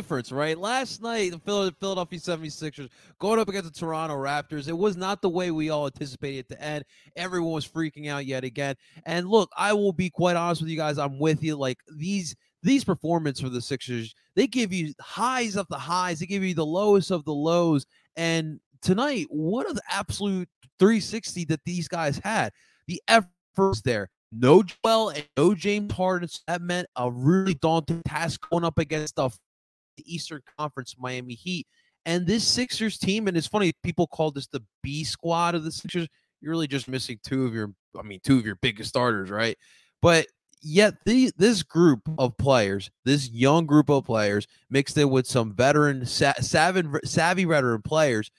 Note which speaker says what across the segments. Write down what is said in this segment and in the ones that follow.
Speaker 1: difference, right? Last night, the Philadelphia 76ers going up against the Toronto Raptors. It was not the way we all anticipated it to end. Everyone was freaking out yet again. And look, I will be quite honest with you guys. I'm with you. Like these these performances for the Sixers, they give you highs of the highs, they give you the lowest of the lows. And tonight, what an absolute 360 that these guys had. The efforts there no Joel and no James Harden. So that meant a really daunting task going up against the, the Eastern Conference Miami Heat. And this Sixers team, and it's funny, people call this the B squad of the Sixers. You're really just missing two of your, I mean, two of your biggest starters, right? But yet the this group of players, this young group of players, mixed in with some veteran, savvy, savvy veteran players,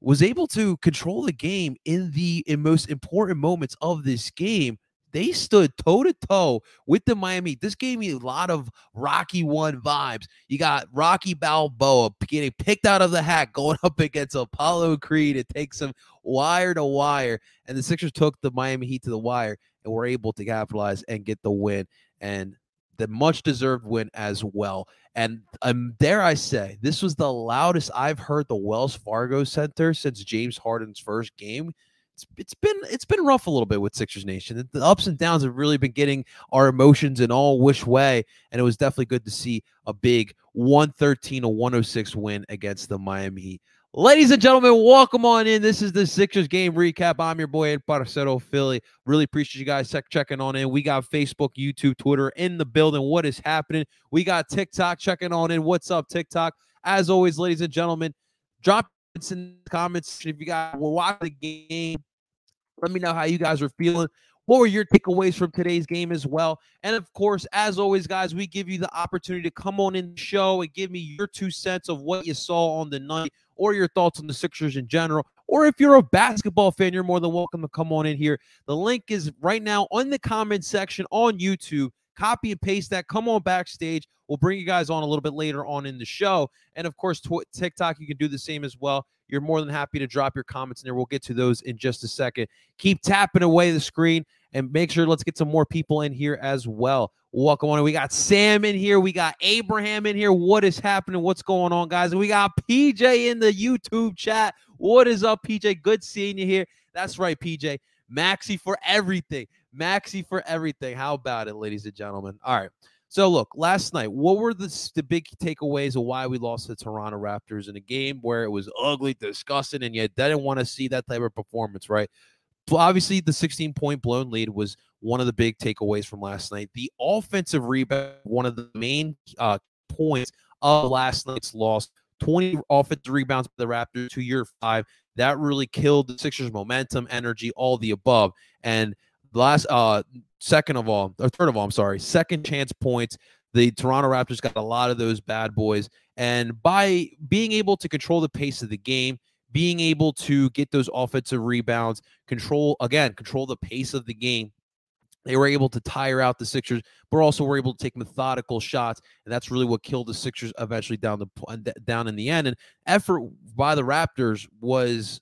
Speaker 1: was able to control the game in the in most important moments of this game they stood toe to toe with the Miami. This gave me a lot of Rocky One vibes. You got Rocky Balboa getting picked out of the hat, going up against Apollo Creed. It takes him wire to wire, and the Sixers took the Miami Heat to the wire and were able to capitalize and get the win. And the much deserved win as well. And um, dare I say, this was the loudest I've heard the Wells Fargo Center since James Harden's first game it's, it's been it's been rough a little bit with Sixers Nation. The ups and downs have really been getting our emotions in all which way, and it was definitely good to see a big 113 to 106 win against the Miami Heat. Ladies and gentlemen, welcome on in. This is the Sixers game recap. I'm your boy Ed Parcero Philly. Really appreciate you guys checking on in. We got Facebook, YouTube, Twitter in the building. What is happening? We got TikTok checking on in. What's up, TikTok? As always, ladies and gentlemen, drop in the comments if you guys were watching the game. Let me know how you guys are feeling. What were your takeaways from today's game as well? And of course, as always, guys, we give you the opportunity to come on in the show and give me your two cents of what you saw on the night or your thoughts on the Sixers in general. Or if you're a basketball fan, you're more than welcome to come on in here. The link is right now on the comment section on YouTube. Copy and paste that. Come on backstage. We'll bring you guys on a little bit later on in the show. And of course, tw- TikTok, you can do the same as well. You're more than happy to drop your comments in there. We'll get to those in just a second. Keep tapping away the screen and make sure let's get some more people in here as well. Welcome on. We got Sam in here. We got Abraham in here. What is happening? What's going on, guys? And we got PJ in the YouTube chat. What is up, PJ? Good seeing you here. That's right, PJ. Maxey for everything. Maxey for everything. How about it, ladies and gentlemen? All right. So look, last night, what were the, the big takeaways of why we lost the Toronto Raptors in a game where it was ugly, disgusting, and you didn't want to see that type of performance, right? Well, obviously, the 16 point blown lead was one of the big takeaways from last night. The offensive rebound, one of the main uh, points of last night's loss. 20 offensive rebounds for the Raptors to year five. That really killed the Sixers' momentum, energy, all the above. And last uh second of all, or third of all, I'm sorry, second chance points. The Toronto Raptors got a lot of those bad boys. And by being able to control the pace of the game, being able to get those offensive rebounds, control again, control the pace of the game, they were able to tire out the Sixers, but also were able to take methodical shots, and that's really what killed the Sixers eventually down the down in the end. And effort by the Raptors was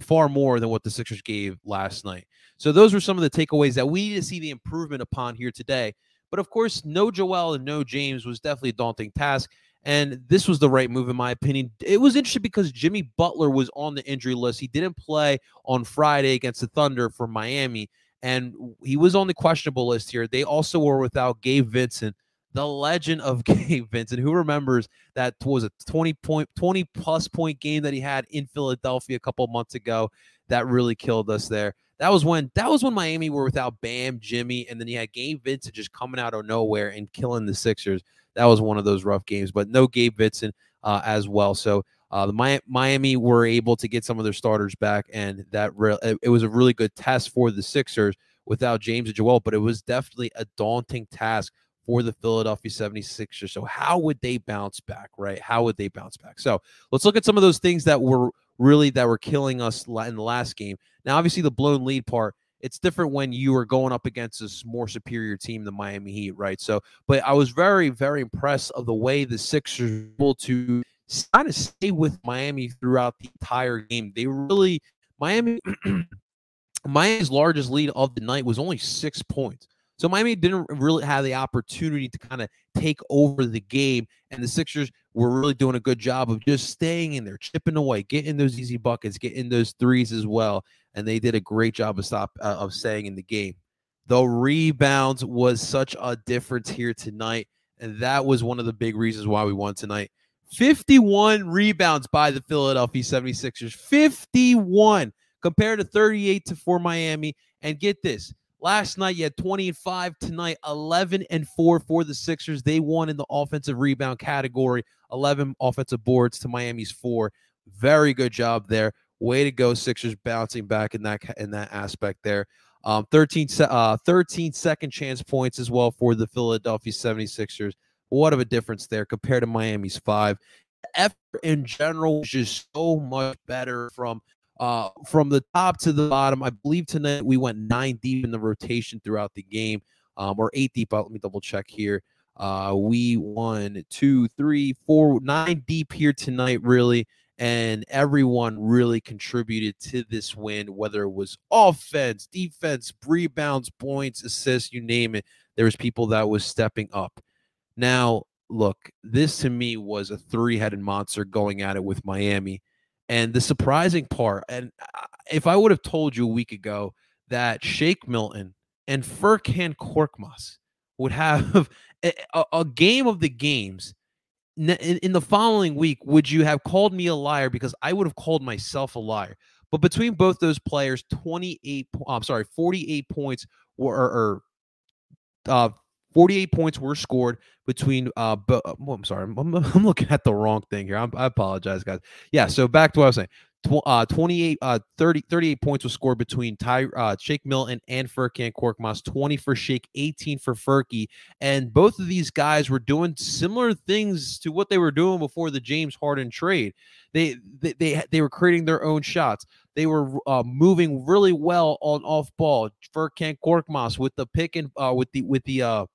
Speaker 1: far more than what the Sixers gave last night. So those were some of the takeaways that we need to see the improvement upon here today. But of course, no Joel and no James was definitely a daunting task. And this was the right move, in my opinion. It was interesting because Jimmy Butler was on the injury list. He didn't play on Friday against the Thunder for Miami, and he was on the questionable list here. They also were without Gabe Vincent, the legend of Gabe Vincent. Who remembers that was a 20 point, 20 plus point game that he had in Philadelphia a couple months ago that really killed us there. That was when that was when Miami were without Bam, Jimmy, and then you had Gabe Vincent just coming out of nowhere and killing the Sixers. That was one of those rough games, but no Gabe Vincent uh, as well. So uh, the Miami were able to get some of their starters back, and that re- it was a really good test for the Sixers without James and Joel. But it was definitely a daunting task for the Philadelphia 76ers. So how would they bounce back, right? How would they bounce back? So let's look at some of those things that were really that were killing us in the last game. Now, obviously, the blown lead part, it's different when you are going up against a more superior team, the Miami Heat, right? So, but I was very, very impressed of the way the Sixers were able to kind of stay with Miami throughout the entire game. They really, Miami, Miami's largest lead of the night was only six points. So Miami didn't really have the opportunity to kind of take over the game, and the Sixers were really doing a good job of just staying in there, chipping away, getting those easy buckets, getting those threes as well, and they did a great job of stop uh, of staying in the game. The rebounds was such a difference here tonight, and that was one of the big reasons why we won tonight. 51 rebounds by the Philadelphia 76ers. 51 compared to 38 to 4 Miami. And get this, last night you had 20 and 5 tonight 11 and 4 for the Sixers. They won in the offensive rebound category, 11 offensive boards to Miami's 4. Very good job there. Way to go Sixers bouncing back in that in that aspect there. Um, 13, uh, 13 second chance points as well for the Philadelphia 76ers. What of a difference there compared to Miami's five. effort in general was just so much better from uh, from the top to the bottom. I believe tonight we went nine deep in the rotation throughout the game, um, or eight deep. Let me double check here. Uh, we won two, three, four, nine deep here tonight, really. And everyone really contributed to this win, whether it was offense, defense, rebounds, points, assists, you name it. There was people that was stepping up. Now, look, this to me was a three-headed monster going at it with Miami. And the surprising part, and if I would have told you a week ago that Shake Milton and Furkan Korkmaz would have a, a, game of the games in, in the following week, would you have called me a liar? Because I would have called myself a liar. But between both those players, 28, I'm sorry, 48 points were, or, or uh, 48 points were scored between uh oh, I'm sorry I'm, I'm, looking at the wrong thing here. I'm, i apologize guys. Yeah so back to what I was saying. Tw- uh 28 uh 30 38 points was scored between Ty uh Shake Milton and Furkan Korkmaz 20 for Shake 18 for Furky and both of these guys were doing similar things to what they were doing before the James Harden trade. They they they, they were creating their own shots. They were uh, moving really well on off ball. Furkan Korkmaz with the pick and uh, with the with the uh,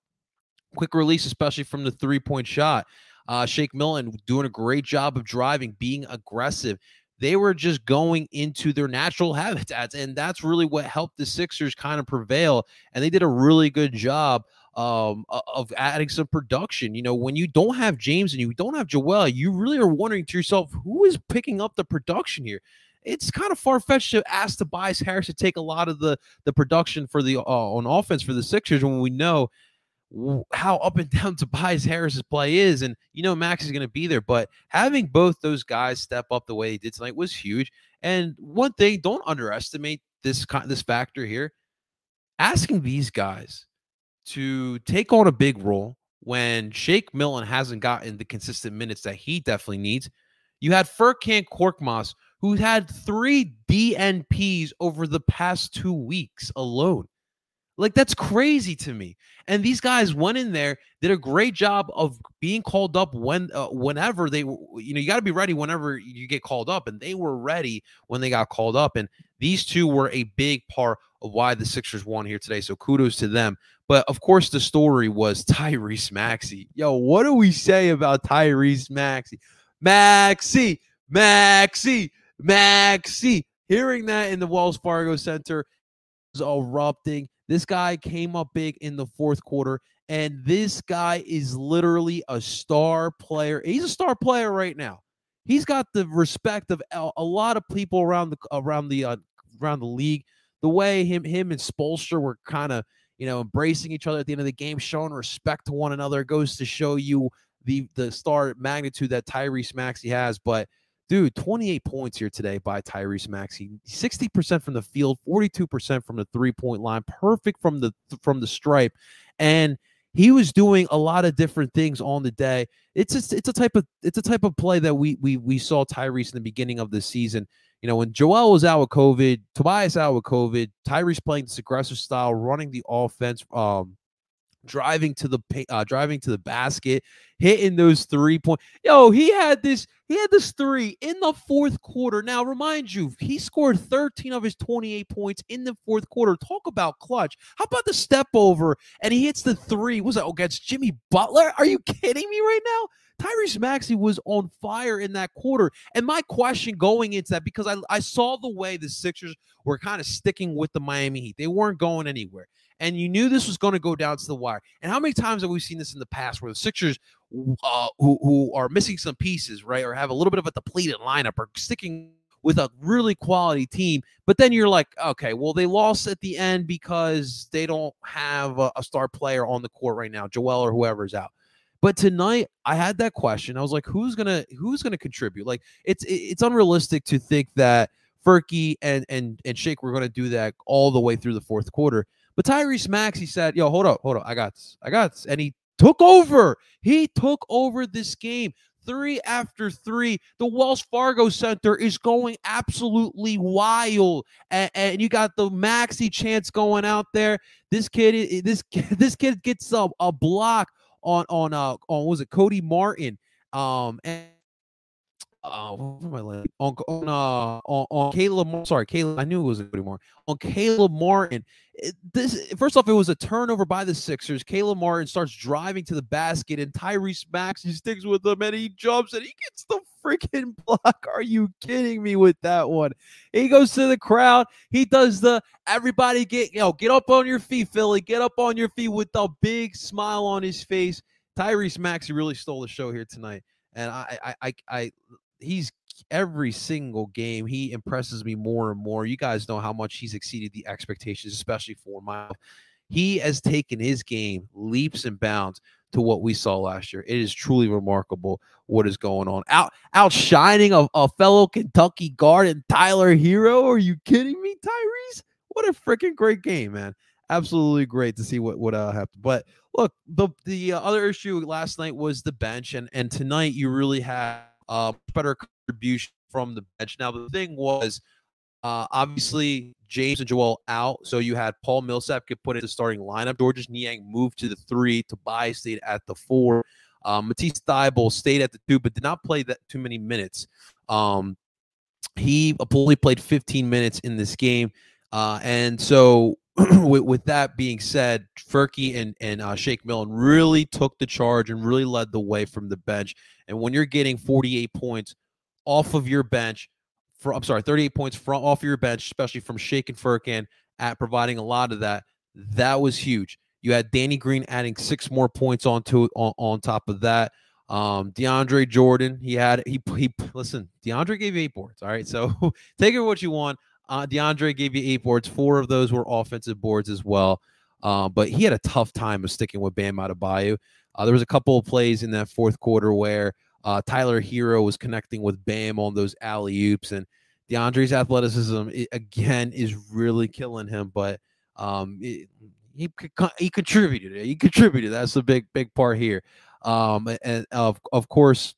Speaker 1: quick release, especially from the three point shot. Uh, Shake Milton doing a great job of driving, being aggressive. They were just going into their natural habitats, and that's really what helped the Sixers kind of prevail. And they did a really good job um, of adding some production. You know, when you don't have James and you don't have Joel, you really are wondering to yourself, who is picking up the production here? It's kind of far fetched to ask Tobias Harris to take a lot of the the production for the uh, on offense for the Sixers when we know how up and down Tobias Harris's play is. And you know, Max is going to be there, but having both those guys step up the way he did tonight was huge. And one thing, don't underestimate this this factor here. Asking these guys to take on a big role when Shake Milton hasn't gotten the consistent minutes that he definitely needs. You had Furkan Korkmaz, who had three DNPs over the past two weeks alone. Like that's crazy to me. And these guys went in there, did a great job of being called up when uh, whenever they you know, you got to be ready whenever you get called up and they were ready when they got called up and these two were a big part of why the Sixers won here today. So kudos to them. But of course the story was Tyrese Maxey. Yo, what do we say about Tyrese Maxey? Maxey, Maxey, Maxey. Hearing that in the Wells Fargo Center erupting. This guy came up big in the fourth quarter, and this guy is literally a star player. He's a star player right now. He's got the respect of a lot of people around the around the uh, around the league. The way him him and Spoelstra were kind of you know embracing each other at the end of the game, showing respect to one another goes to show you the the star magnitude that Tyrese Maxey has. But Dude, 28 points here today by Tyrese Maxey. 60% from the field, 42% from the three-point line, perfect from the from the stripe. And he was doing a lot of different things on the day. It's a, it's a type of it's a type of play that we we we saw Tyrese in the beginning of the season. You know, when Joel was out with COVID, Tobias out with COVID, Tyrese playing this aggressive style, running the offense, um, driving to the uh, driving to the basket, hitting those three point. Yo, he had this. He had this three in the fourth quarter. Now, remind you, he scored 13 of his 28 points in the fourth quarter. Talk about clutch. How about the step over and he hits the three? Was it against Jimmy Butler? Are you kidding me right now? Tyrese Maxey was on fire in that quarter. And my question going into that, because I, I saw the way the Sixers were kind of sticking with the Miami Heat, they weren't going anywhere. And you knew this was going to go down to the wire. And how many times have we seen this in the past where the Sixers, uh, who, who are missing some pieces, right, or have a little bit of a depleted lineup, are sticking with a really quality team. But then you're like, okay, well, they lost at the end because they don't have a, a star player on the court right now, Joel or whoever's out. But tonight, I had that question. I was like, who's gonna who's gonna contribute? Like, it's it's unrealistic to think that Furky and and and Shake were gonna do that all the way through the fourth quarter. But Tyrese Max, he said, "Yo, hold up, hold up, I got this, I got this," and he took over. He took over this game three after three. The Wells Fargo Center is going absolutely wild, and, and you got the Maxey chance going out there. This kid, this this kid gets a, a block on on uh on was it Cody Martin um and uh, what am I like? On on uh on, on Caleb. Sorry, Caleb. I knew it was Cody Martin. On Caleb Martin. It, this first off, it was a turnover by the Sixers. Caleb Martin starts driving to the basket, and Tyrese Maxey sticks with him, and he jumps and he gets the freaking block. Are you kidding me with that one? He goes to the crowd. He does the everybody get you know get up on your feet, Philly. Get up on your feet with a big smile on his face. Tyrese Maxey really stole the show here tonight and I, I, I, I, he's every single game he impresses me more and more. You guys know how much he's exceeded the expectations, especially for my. He has taken his game leaps and bounds to what we saw last year. It is truly remarkable what is going on. Out outshining a, a fellow Kentucky guard and Tyler Herro. Are you kidding me, Tyrese? What a freaking great game, man. Absolutely great to see what what uh, happened. But look, the the uh, other issue last night was the bench, and and tonight you really had uh, better contribution from the bench. Now, the thing was, uh, obviously, James and Joel out. So you had Paul Millsap get put into starting lineup. Georges Niang moved to the three. Tobias stayed at the four. Um, Matisse Thybulle stayed at the two, but did not play that too many minutes. Um, he only played 15 minutes in this game. Uh, and so, with, with, that being said, Furky and, and uh, Shake Milton really took the charge and really led the way from the bench. And when you're getting 48 points off of your bench, for I'm sorry, 38 points from off your bench, especially from Shake and Furkan at providing a lot of that, that was huge. You had Danny Green adding six more points onto on, on top of that. Um, DeAndre Jordan, he had he he listen, DeAndre gave eight boards. All right, so take it what you want. Uh, DeAndre gave you eight boards. Four of those were offensive boards as well. Uh, but he had a tough time of sticking with Bam out Adebayo. Uh, there was a couple of plays in that fourth quarter where uh, Tyler Herro was connecting with Bam on those alley oops, and DeAndre's athleticism it, again is really killing him. But um, it, he he contributed. He contributed. That's the big big part here. Um, and of of course,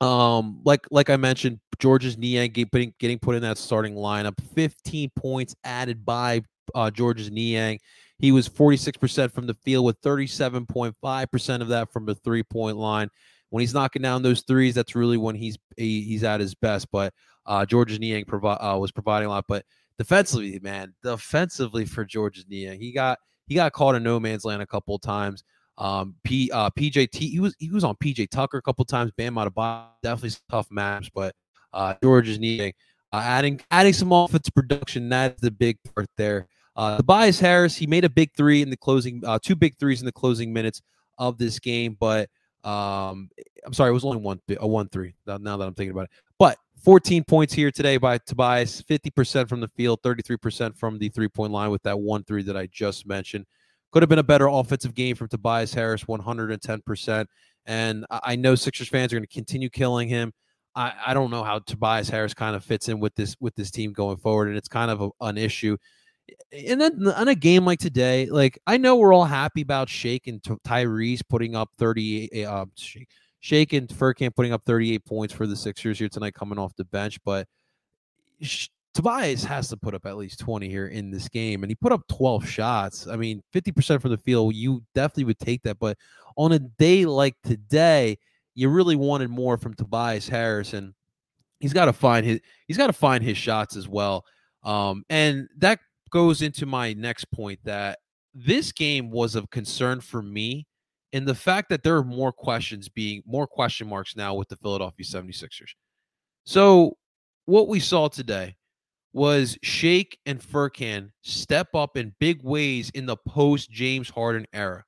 Speaker 1: um, like like I mentioned, Georges Niang getting getting put in that starting lineup. 15 points added by uh, Georges Niang. He was 46% from the field with 37.5% of that from the three point line. When he's knocking down those threes, that's really when he's he, he's at his best. But uh, Georges Niang provi- uh, was providing a lot. But defensively, man, defensively for Georges Niang, he got he got caught in no man's land a couple times. Um, P uh, PJT he was he was on PJ Tucker a couple times. Bam out of box, definitely tough match. But uh, George is needing uh, adding adding some offensive production. That's the big part there. Uh, Tobias Harris, he made a big three in the closing, uh, two big threes in the closing minutes of this game, but um, I'm sorry, it was only one, a one three. Now that I'm thinking about it, but 14 points here today by Tobias, 50% from the field, 33% from the three point line with that one three that I just mentioned. Could have been a better offensive game from Tobias Harris, 110%. And I know Sixers fans are going to continue killing him. I, I don't know how Tobias Harris kind of fits in with this with this team going forward, and it's kind of a, an issue and then on a game like today, like I know we're all happy about Shake and Tyrese putting up 38, eh, uh, Shake, Shake and Furkan putting up 38 points for the Sixers here tonight, coming off the bench. But Tobias has to put up at least 20 here in this game, and he put up 12 shots. I mean, 50% from the field, you definitely would take that. But on a day like today, you really wanted more from Tobias Harris, and he's got to find his he's got to find his shots as well. Um, and that goes into my next point that this game was of concern for me in the fact that there are more questions being more question marks now with the Philadelphia 76ers. So what we saw today was Shake and Furkan step up in big ways in the post James Harden era.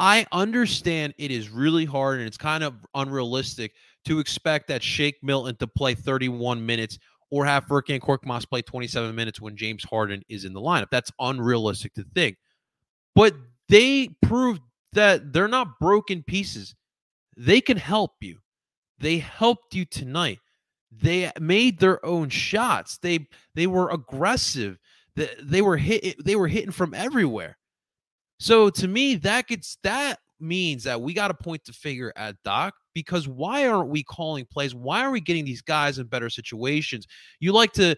Speaker 1: I understand it is really hard and it's kind of unrealistic to expect that Shake Milton to play 31 minutes or have Furkan Korkmaz play 27 minutes when James Harden is in the lineup. That's unrealistic to think. But they proved that they're not broken pieces. They can help you. They helped you tonight. They made their own shots. They they were aggressive. They, they were hit they were hitting from everywhere. So to me, that gets that means that we got a point to figure at Doc because why aren't we calling plays? Why are we getting these guys in better situations? You like to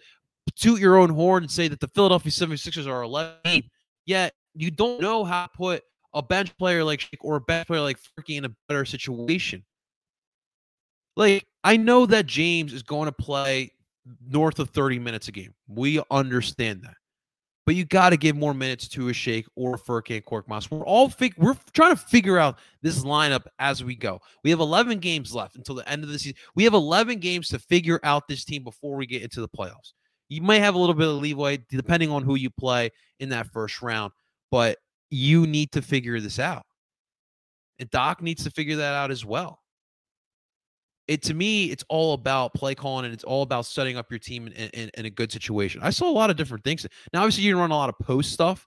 Speaker 1: toot your own horn and say that the Philadelphia 76ers are 11, yet you don't know how to put a bench player like or a bench player like Furky in a better situation. Like, I know that James is going to play north of 30 minutes a game. We understand that. But you got to give more minutes to a Shake or Furkan Korkmaz. We're all fig- we're trying to figure out this lineup as we go. We have 11 games left until the end of the season. We have 11 games to figure out this team before we get into the playoffs. You may have a little bit of leeway depending on who you play in that first round, but you need to figure this out. And Doc needs to figure that out as well it to me, it's all about play calling and it's all about setting up your team in, in, in, a good situation. I saw a lot of different things. Now, obviously, you can run a lot of post stuff,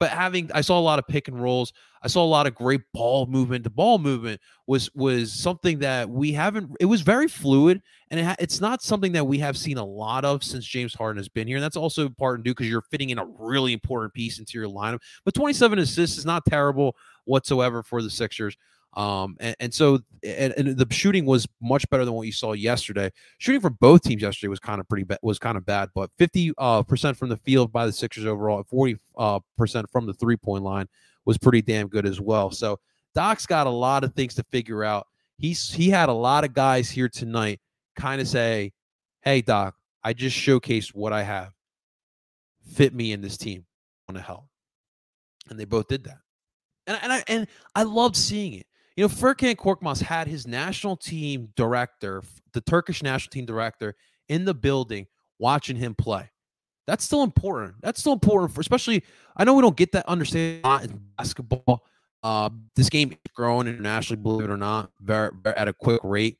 Speaker 1: but having I saw a lot of pick and rolls. I saw a lot of great ball movement. The ball movement was was something that we haven't. It was very fluid, and it ha, it's not something that we have seen a lot of since James Harden has been here. And that's also part and due because you're fitting in a really important piece into your lineup. But 27 assists is not terrible whatsoever for the Sixers. Um, and, and so and, and, the shooting was much better than what you saw yesterday. Shooting for both teams yesterday was kind of pretty bad, was kind of bad, but 50 uh, percent from the field by the Sixers overall, 40 uh, percent from the three point line was pretty damn good as well. So Doc's got a lot of things to figure out. He's he had a lot of guys here tonight kind of say, "Hey Doc, I just showcased what I have. Fit me in this team. I want to help," and they both did that. And, and I and I loved seeing it. You know, Furkan Korkmaz had his national team director, the Turkish national team director, in the building watching him play. That's still important. That's still important for, especially. I know we don't get that understanding in basketball. Uh, this game is growing internationally, believe it or not, very, very at a quick rate.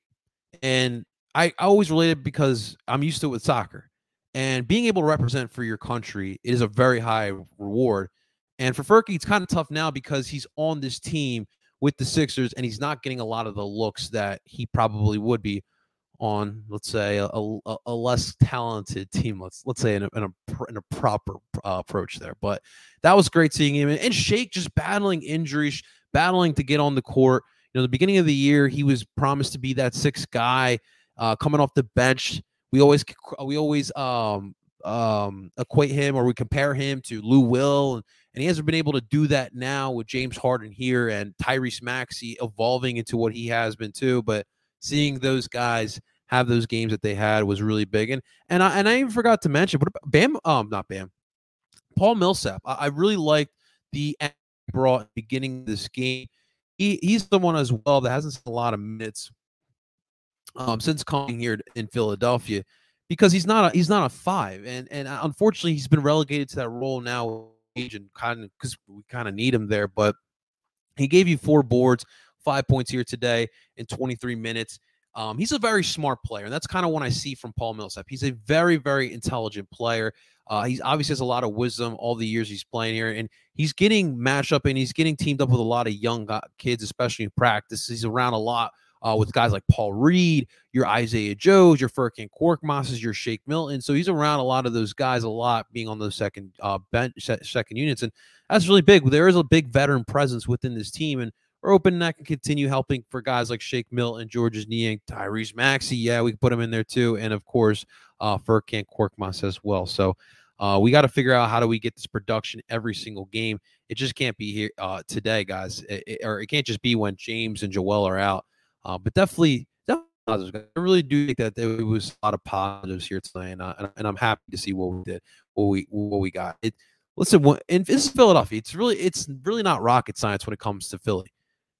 Speaker 1: And I, I always relate it because I'm used to it with soccer. And being able to represent for your country is a very high reward. And for Furky, it's kind of tough now because he's on this team with the Sixers, and he's not getting a lot of the looks that he probably would be on, let's say, a, a, a less talented team. Let's let's say in a, in a, in a proper uh, approach there. But that was great seeing him and Shake just battling injuries, battling to get on the court. You know, the beginning of the year, he was promised to be that sixth guy uh, coming off the bench. We always we always um, um, equate him or we compare him to Lou Will and and he hasn't been able to do that now with James Harden here and Tyrese Maxey evolving into what he has been too. But seeing those guys have those games that they had was really big. And and I and I even forgot to mention, but Bam? Um, not Bam. Paul Millsap. I, I really liked the brought beginning of this game. He, he's the one as well that hasn't seen a lot of minutes um, since coming here in Philadelphia because he's not a, he's not a five and and uh, unfortunately he's been relegated to that role now and kind of because we kind of need him there. But he gave you four boards, five points here today in 23 minutes. Um, he's a very smart player, and that's kind of what I see from Paul Millsap. He's a very, very intelligent player. Uh, he obviously has a lot of wisdom all the years he's playing here, and he's getting matched up and he's getting teamed up with a lot of young kids, especially in practice. He's around a lot uh, with guys like Paul Reed, your Isaiah Joes, your Furkan Korkmaz's, your Shake Milton. So he's around a lot of those guys a lot, being on those second uh, bench, second units, and that's really big. There is a big veteran presence within this team, and we're hoping that can continue helping for guys like Shake Milton, Georges Niang, Tyrese Maxey. Yeah, we can put him in there too, and of course uh, Furkan Korkmaz as well. So uh, we got to figure out how do we get this production every single game. It just can't be here uh, today, guys, it, it, or it can't just be when James and Joel are out. Uh, but definitely, definitely, I really do think that there was a lot of positives here tonight, and, and I'm happy to see what we did, what we what we got. It listen, and this is Philadelphia. It's really it's really not rocket science when it comes to Philly.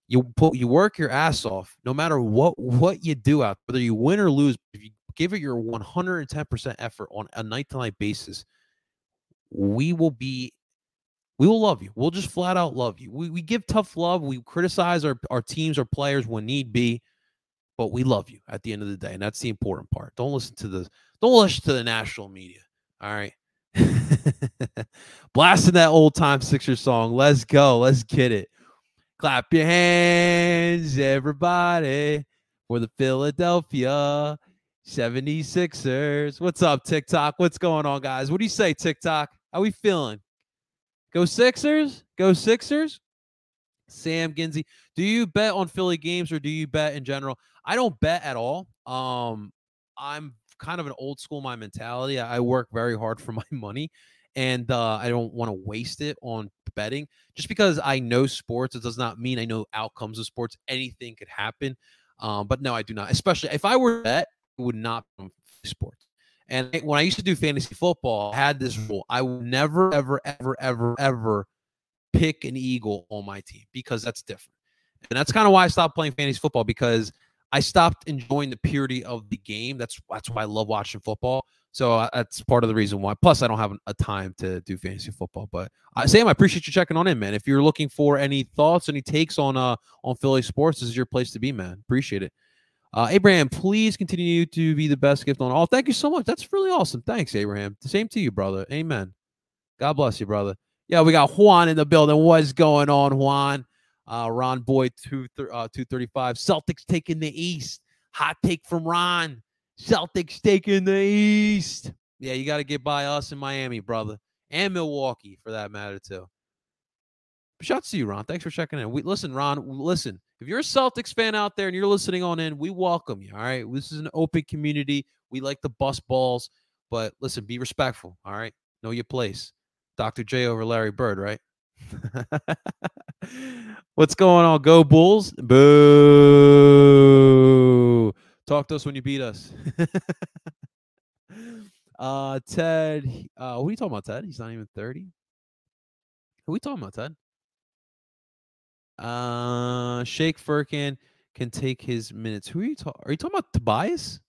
Speaker 1: You put you work your ass off, no matter what what you do out, whether you win or lose. If you give it your 110 percent effort on a night to night basis, we will be we will love you. We'll just flat out love you. We, we give tough love. We criticize our, our teams, our players when need be, but we love you at the end of the day. And that's the important part. Don't listen to the don't listen to the national media. All right. Blasting that old time Sixer song. Let's go. Let's get it. Clap your hands, everybody, for the Philadelphia 76ers. What's up, TikTok? What's going on, guys? What do you say, TikTok? How we feeling? Go Sixers? Go Sixers? Sam Ginsey. Do you bet on Philly games or do you bet in general? I don't bet at all. Um, I'm kind of an old school my mentality. I work very hard for my money and uh, I don't want to waste it on betting. Just because I know sports, it does not mean I know outcomes of sports. Anything could happen. Um, but no, I do not. Especially if I were to bet, it would not be sports. And when I used to do fantasy football, I had this rule. I would never, ever, ever, ever, ever pick an Eagle on my team because that's different. And that's kind of why I stopped playing fantasy football because I stopped enjoying the purity of the game. That's that's why I love watching football. So uh, that's part of the reason why. Plus, I don't have a time to do fantasy football. But uh, Sam, I appreciate you checking on in, man. If you're looking for any thoughts, any takes on uh on Philly sports, this is your place to be, man. Appreciate it. Uh, Abraham, please continue to be the best gift on all. Thank you so much. That's really awesome. Thanks, Abraham. The same to you, brother. Amen. God bless you, brother. Yeah, we got Juan in the building. What's going on, Juan? Uh, Ron Boyd, two, uh, 235. Celtics taking the East. Hot take from Ron. Celtics taking the East. Yeah, you got to get by us in Miami, brother. And Milwaukee, for that matter, too. Shouts to you, Ron. Thanks for checking in. We listen, Ron. Listen, if you're a Celtics fan out there and you're listening on in, we welcome you. All right. This is an open community. We like the bus balls, but listen, be respectful. All right. Know your place. Dr. J over Larry Bird, right? What's going on? Go Bulls. Boo. Talk to us when you beat us. uh Ted. Uh who are you talking about, Ted? He's not even 30. Who are we talking about, Ted? Uh, Shake Furkan can take his minutes. Who are you talking? Are you talking about Tobias?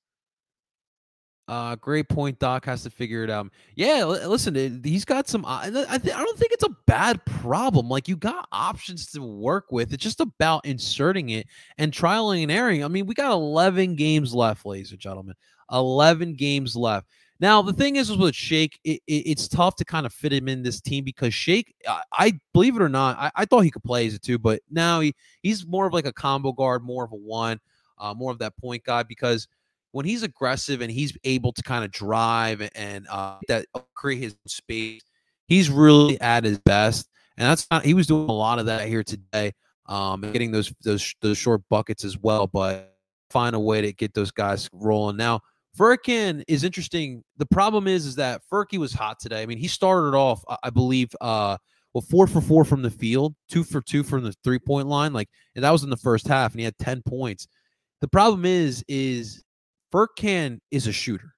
Speaker 1: Uh, great point. Doc has to figure it out. Yeah, listen, he's got some. I, I, th- I don't think it's a bad problem. Like you got options to work with. It's just about inserting it and trialing and erroring. I mean, we got 11 games left, ladies and gentlemen. 11 games left. Now the thing is, is with Shake, it, it, it's tough to kind of fit him in this team because Shake, I, I believe it or not, I, I, thought he could play as a two, but now he he's more of like a combo guard, more of a one, uh, more of that point guy because when he's aggressive and he's able to kind of drive and uh, that create his space, he's really at his best. And that's not he was doing a lot of that here today, um, getting those those those short buckets as well. But find a way to get those guys rolling now Furkan is interesting. The problem is, is that Furky was hot today. I mean, he started off, I believe, uh, well, four for four from the field, two for two from the three point line. Like, and that was in the first half, and he had 10 points. The problem is, is Furkan is a shooter.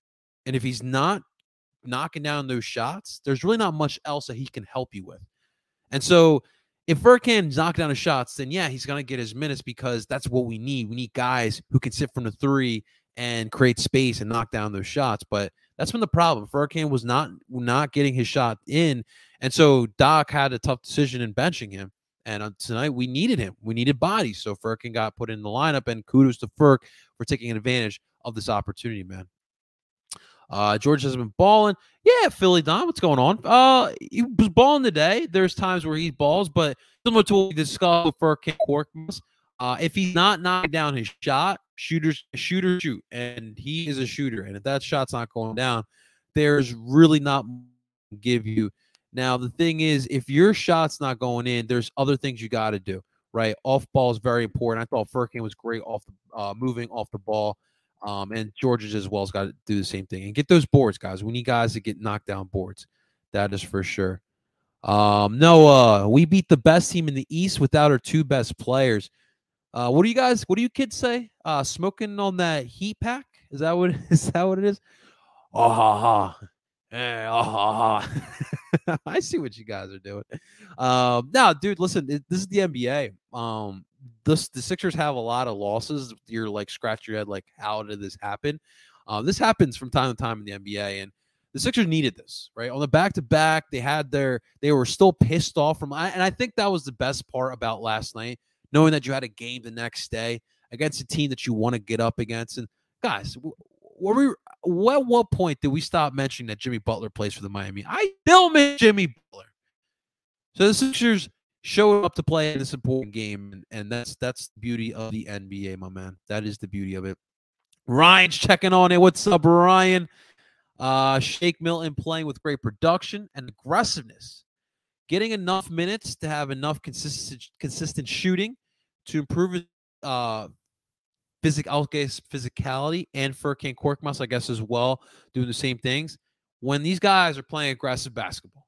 Speaker 1: And if he's not knocking down those shots, there's really not much else that he can help you with. And so if Furkan's knocking down his shots, then yeah, he's gonna get his minutes because that's what we need. We need guys who can sit from the three and create space and knock down those shots. But that's been the problem. Furkan was not not getting his shot in, and so Doc had a tough decision in benching him. And uh, tonight we needed him. We needed bodies, so Furkan got put in the lineup. And kudos to Furk for taking advantage of this opportunity, man. Uh, George has been balling. Yeah, Philly Don, what's going on? Uh, he was balling today. There's times where he balls, but similar to what we discussed with Furkan Korkmaz, uh, if he's not knocking down his shot, shooters shooter shoot, and he is a shooter. And if that shot's not going down, there's really not give you. Now the thing is, if your shot's not going in, there's other things you got to do. Right, off ball is very important. I thought Furkan was great off the uh, moving off the ball. Um, and Georges as well has got to do the same thing and get those boards, guys. We need guys to get knocked down boards. That is for sure. Um, Noah, we beat the best team in the East without our two best players. Uh, what do you guys? What do you kids say? Uh, smoking on that heat pack? Is that what? Is that what it is? Oh ha ha. Eh, oh, ha, ha. I see what you guys are doing. Um, now, dude, listen, it, this is the NBA. Um, this the Sixers have a lot of losses. You're like scratch your head, like how did this happen? Uh, this happens from time to time in the NBA, and the Sixers needed this, right? On the back to back, they had their they were still pissed off from and I think that was the best part about last night, knowing that you had a game the next day against a team that you want to get up against. And guys, were we what what point did we stop mentioning that Jimmy Butler plays for the Miami? I still miss Jimmy Butler. So the Sixers showed up to play in this important game, and, and that's that's the beauty of the NBA, my man. That is the beauty of it. Ryan's checking on it. What's up, Ryan? Uh, Shake Milton playing with great production and aggressiveness, getting enough minutes to have enough consistent consistent shooting to improve uh, physic, I'll guess physicality, and Furkan Korkmaz, I guess, as well, doing the same things. When these guys are playing aggressive basketball,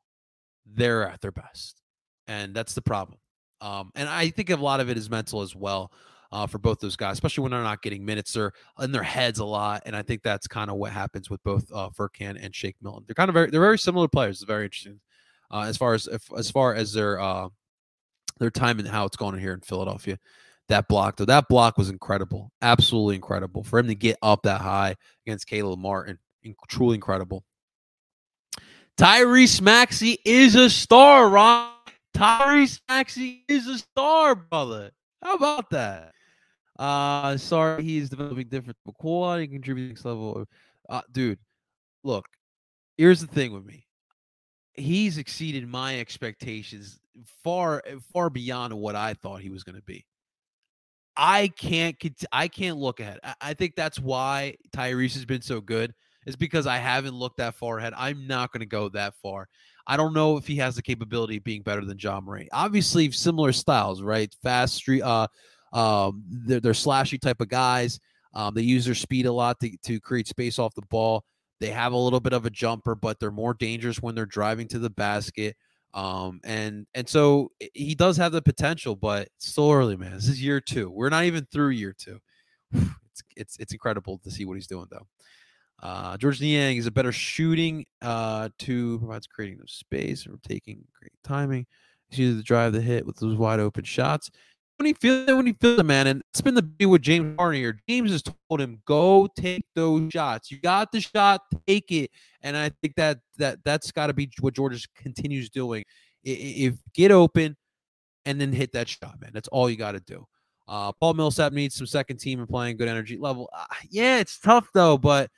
Speaker 1: they're at their best, and that's the problem. Um, and I think a lot of it is mental as well uh, for both those guys, especially when they're not getting minutes. They're in their heads a lot, and I think that's kind of what happens with both uh, Furkan and Shake Milton. They're kind of very they're very similar players. It's very interesting uh, as far as if, as far as their uh, their time and how it's going here in Philadelphia. That block though, that block was incredible, absolutely incredible for him to get up that high against Caleb Martin. truly incredible. Tyrese Maxey is a star, Ron. Tyrese Maxey is a star, brother. How about that? Uh, sorry, he's developing different quality, contributing level. Uh, dude, look, here's the thing with me. He's exceeded my expectations far, far beyond what I thought he was going to be. I can't, I can't look ahead. I think that's why Tyrese has been so good. Is because I haven't looked that far ahead. I'm not going to go that far. I don't know if he has the capability of being better than Ja Morant. Obviously, similar styles, right? Fast street, uh, um, they're, they're slashy type of guys. Um, they use their speed a lot to, to create space off the ball. They have a little bit of a jumper, but they're more dangerous when they're driving to the basket. Um, and and so he does have the potential, but still early, man. This is year two. We're not even through year two. It's it's it's incredible to see what he's doing though. Uh, Georges Niang is a better shooting uh, to provides creating the space or taking great timing. He's either to drive the hit with those wide open shots when he feels it, when he feels it, man. And it's been the beauty with James Harden here. James has told him, go take those shots. You got the shot, take it. And I think that that that's got to be what George continues doing. If get open and then hit that shot, man. That's all you got to do. Uh, Paul Millsap needs some second team and playing good energy level. Uh, yeah, it's tough though, but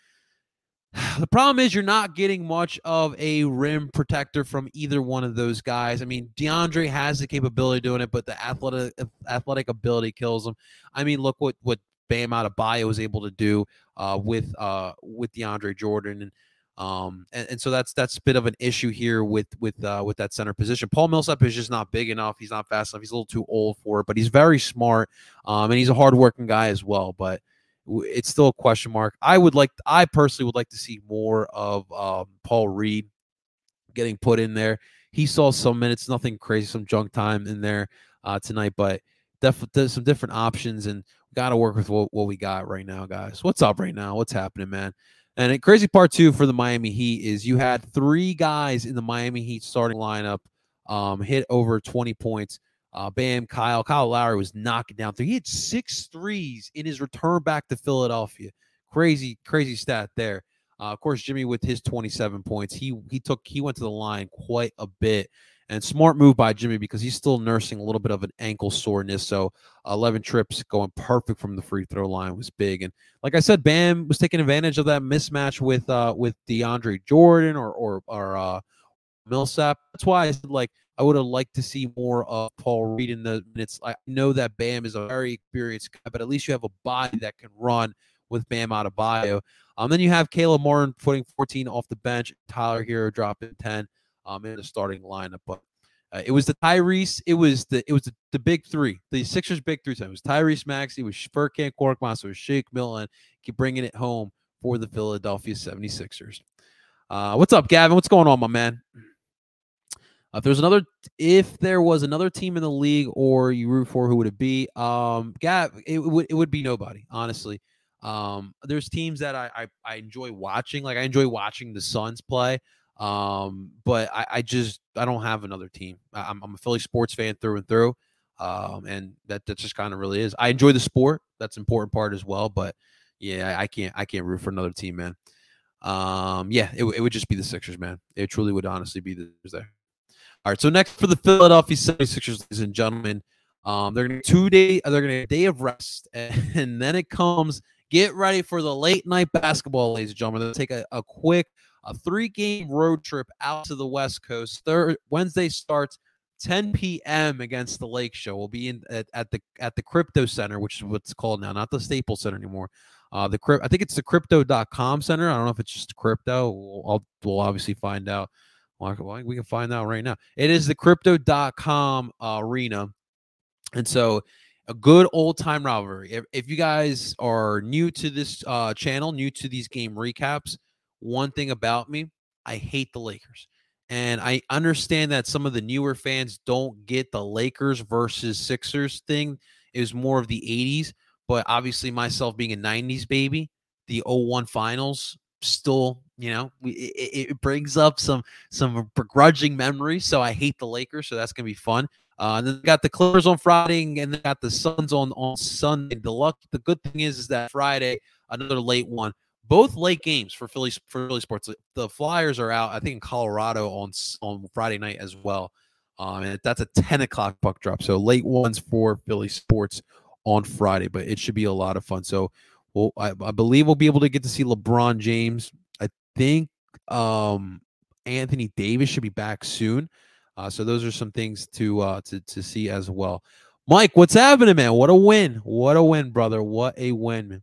Speaker 1: the problem is you're not getting much of a rim protector from either one of those guys. I mean, DeAndre has the capability of doing it, but the athletic athletic ability kills him. I mean, look what what Bam Adebayo was able to do uh, with uh, with DeAndre Jordan, and um, and, and so that's that's a bit of an issue here with with uh, with that center position. Paul Millsap is just not big enough. He's not fast enough. He's a little too old for it, but he's very smart, um, and he's a hardworking guy as well. But it's still a question mark. I would like, I personally would like to see more of um, Paul Reed getting put in there. He saw some minutes, nothing crazy, some junk time in there uh, tonight, but definitely some different options, and got to work with what, what we got right now, guys. What's up right now? What's happening, man? And a crazy part two for the Miami Heat is you had three guys in the Miami Heat starting lineup um, hit over 20 points. Uh, Bam, Kyle, Kyle Lowry was knocking down three. He had six threes in his return back to Philadelphia. Crazy, crazy stat there. Uh, of course, Jimmy with his 27 points, he he took he went to the line quite a bit, and smart move by Jimmy because he's still nursing a little bit of an ankle soreness. So 11 trips going perfect from the free throw line was big. And like I said, Bam was taking advantage of that mismatch with uh with DeAndre Jordan or or or uh Millsap. That's why I said like I would have liked to see more of Paul Reed in the minutes. I know that Bam is a very experienced guy, but at least you have a body that can run with Bam Adebayo. Um, then you have Caleb Martin putting 14 off the bench, Tyler Herro dropping 10 um, in the starting lineup. But uh, it was the Tyrese, it was the it was the, the big three, the Sixers big three. Time. It was Tyrese Max, it was Furkan Korkmaz, it was Shake Milton bringing it home for the Philadelphia 76ers. Uh, what's up, Gavin? What's going on, my man? If there's another, if there was another team in the league, or you root for, who would it be? Um, Gav, it would it would be nobody, honestly. Um, there's teams that I, I, I enjoy watching. Like I enjoy watching the Suns play. Um, but I, I just I don't have another team. I, am I'm a Philly sports fan through and through. Um, and that that just kind of really is. I enjoy the sport. That's important part as well. But yeah, I, I can't I can't root for another team, man. Um, yeah, it, it would just be the Sixers, man. It truly would honestly be the there. All right, so next for the Philadelphia 76ers, ladies and gentlemen, um, they're gonna two day, they're gonna a day of rest, and, and, then it comes. Get ready for the late night basketball, ladies and gentlemen. They'll take a, a quick, a three game road trip out to the West Coast. Third Wednesday starts 10 p.m. against the Lake Show. We'll be in at, at the at the Crypto Center, which is what's called now, not the Staples Center anymore. Uh, the I think it's the Crypto.com Center. I don't know if it's just crypto. We'll, I'll, we'll obviously find out. Well, we can find out right now. It is the crypto.com arena. And so a good old time rivalry. If, if you guys are new to this uh, channel, new to these game recaps, one thing about me, I hate the Lakers. And I understand that some of the newer fans don't get the Lakers versus Sixers thing. It was more of the 80s. But obviously, myself being a 90s baby, the 01 finals still you know it, it, brings up some some begrudging memories so i hate the lakers so that's gonna be fun. Uh, and then got the clippers on friday and then got the suns on on sunday. The luck the good thing is is that friday another late one. Both late games for philly for philly sports. The flyers are out i think in colorado on on friday night as well. Um, and that's a 10 o'clock puck drop so late ones for philly sports on friday but it should be a lot of fun. So well, I, I believe we'll be able to get to see LeBron James. Think um, Anthony Davis should be back soon. Uh, so those are some things to uh, to to see as well. Mike, what's happening, man? What a win! What a win, brother! What a win.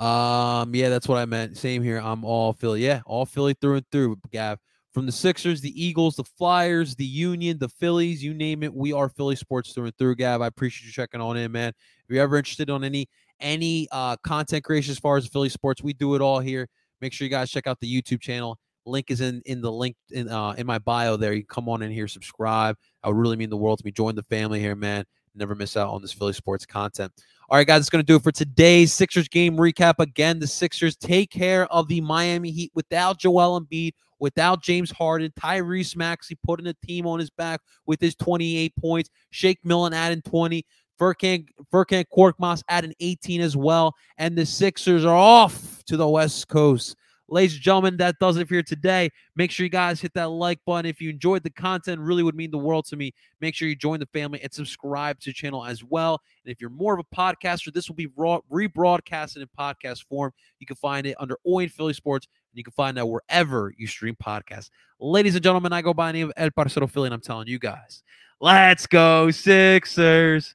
Speaker 1: Um, yeah, that's what I meant. Same here. I'm all Philly. Yeah, all Philly through and through, Gav. From the Sixers, the Eagles, the Flyers, the Union, the Phillies, you name it, we are Philly sports through and through, Gav. I appreciate you checking on in, man. If you're ever interested on any any uh, content creation as far as Philly sports. We do it all here. Make sure you guys check out the YouTube channel. Link is in in the link in uh, in my bio there. You come on in here, subscribe. I would really mean the world to me. Join the family here, man. Never miss out on this Philly sports content. All right, guys, it's going to do it for today's Sixers game recap. Again, the Sixers take care of the Miami Heat without Joel Embiid, without James Harden, Tyrese Maxey putting a team on his back with his 28 points, Shake Milton adding 20. Furkan, Furkan Korkmaz at an 18 as well. And the Sixers are off to the West Coast. Ladies and gentlemen, that does it for today. Make sure you guys hit that like button. If you enjoyed the content, really would mean the world to me. Make sure you join the family and subscribe to the channel as well. And if you're more of a podcaster, this will be rebroadcasted in podcast form. You can find it under Owen Philly Sports, and you can find that wherever you stream podcasts. Ladies and gentlemen, I go by the name of El Parcero Philly, and I'm telling you guys, let's go Sixers.